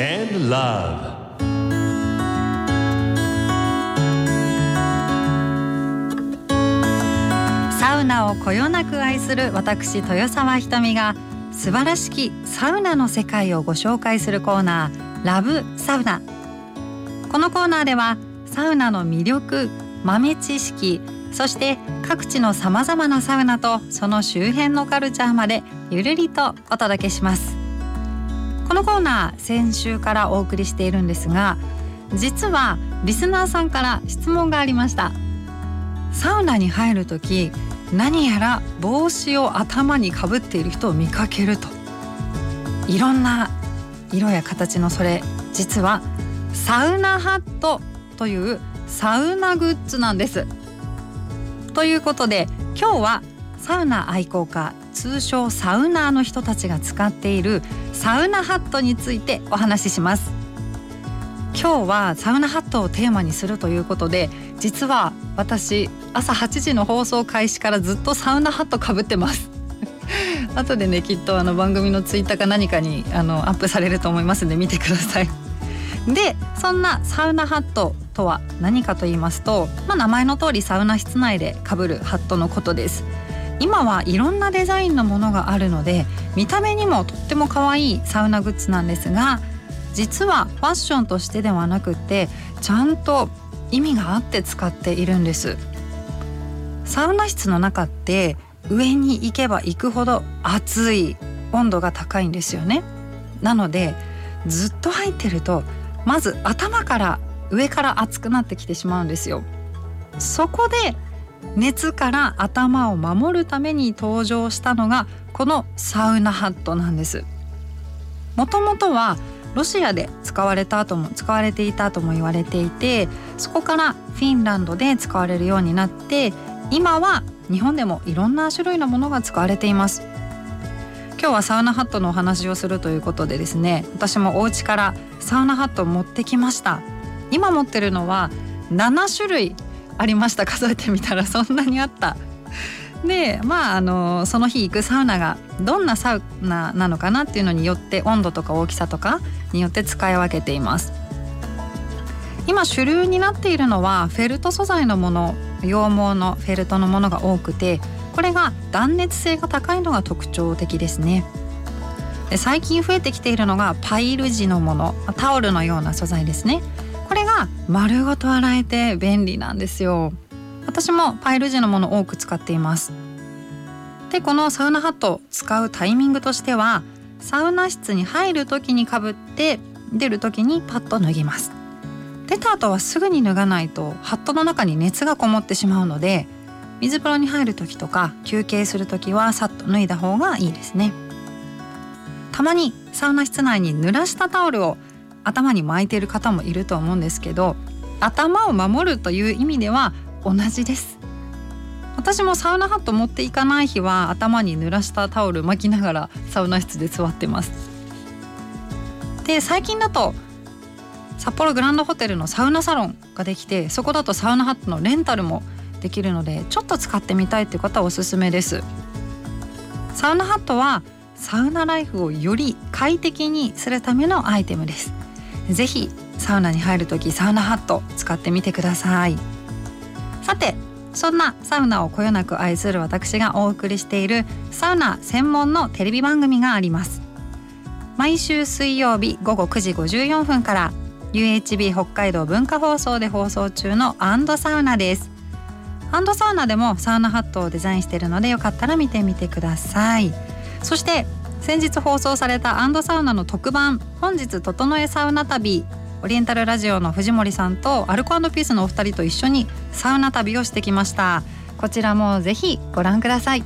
and Love. サウナをこよなく愛する私豊沢ひとみが素晴らしきサウナの世界をご紹介するコーナーラブサウナ。このコーナーではサウナの魅力豆知識そして各地のさまざまなサウナとその周辺のカルチャーまでゆるりとお届けします。このコーナー先週からお送りしているんですが実はリスナーさんから質問がありました。サウナに入る時何やら帽子を頭にかぶっている人を見かけると。いろんな色や形のそれ。実はサウナハットというサウナグッズなんです。ということで今日はサウナ愛好家通称サウナーの人たちが使っているサウナハットについてお話しします。今日はサウナハットをテーマにするということで実は私朝8時の放送開始からずっとサウナハットかぶってます。後でねきっとあの番組のツイッターか何かにあのアップされると思いますので見てください。でそんなサウナハットとは何かと言いますと、まあ、名前の通りサウナ室内でかぶるハットのことです。今はいろんなデザインのものがあるので見た目にもとっても可愛いサウナグッズなんですが実はファッションとしてではなくてちゃんと意味があって使っているんです。サウナ室の中って上に行けば行くほど暑い温度が高いんですよね。なのでずっと入ってるとまず頭から上から熱くなってきてしまうんですよ。そこで熱から頭を守るために登場したのがこのサウナハットなんです。もともとはロシアで使われたとも使われていたとも言われていてそこからフィンランドで使われるようになって今は日本でもいろんな種類のものが使われています。今日はサウナハットのお話をするということでですね私もお家からサウナハットを持ってきました。今持ってるのは7種類ありました。数えてみたらそんなにあった。でまああのその日行くサウナがどんなサウナなのかなっていうのによって温度とか大きさとかによって使い分けています。今主流になっているのはフェルト素材のもの羊毛のフェルトのものが多くてこれが断熱性が高いのが特徴的ですね。最近増えてきているのがパイル地のものタオルのような素材ですね。が丸ごと洗えて便利なんですよ。私もパイル地のもの多く使っています。でこのサウナハットを使うタイミングとしてはサウナ室に入る時にかぶって出る時にパッと脱ぎます。出た後はすぐに脱がないとハットの中に熱がこもってしまうので水風呂に入る時とか休憩する時はさっと脱いだ方がいいですね。たまにサウナ室内に濡らしたタオルを頭に巻いている方もいると思うんですけど頭を守るという意味では同じです。私もサウナハット持っていかない日は頭に濡らしたタオル巻きながらサウナ室で座ってます。で最近だと札幌グランドホテルのサウナサロンができてそこだとサウナハットのレンタルもできるのでちょっと使ってみたいという方はおすすめです。サウナハットはサウナライフをより快適にするためのアイテムです。ぜひサウナに入る時サウナハット使ってみてください。さてそんなサウナをこよなく愛する私がお送りしているサウナ専門のテレビ番組があります。毎週水曜日午後9時54分から UHB 北海道文化放送で放送中のアンドサウナです。アンドサウナでもサウナハットをデザインしているのでよかったら見てみてください。そして先日放送されたアンドサウナの特番本日整えサウナ旅オリエンタルラジオの藤森さんとアルコピースのお二人と一緒にサウナ旅をしてきました。こちらもぜひご覧ください。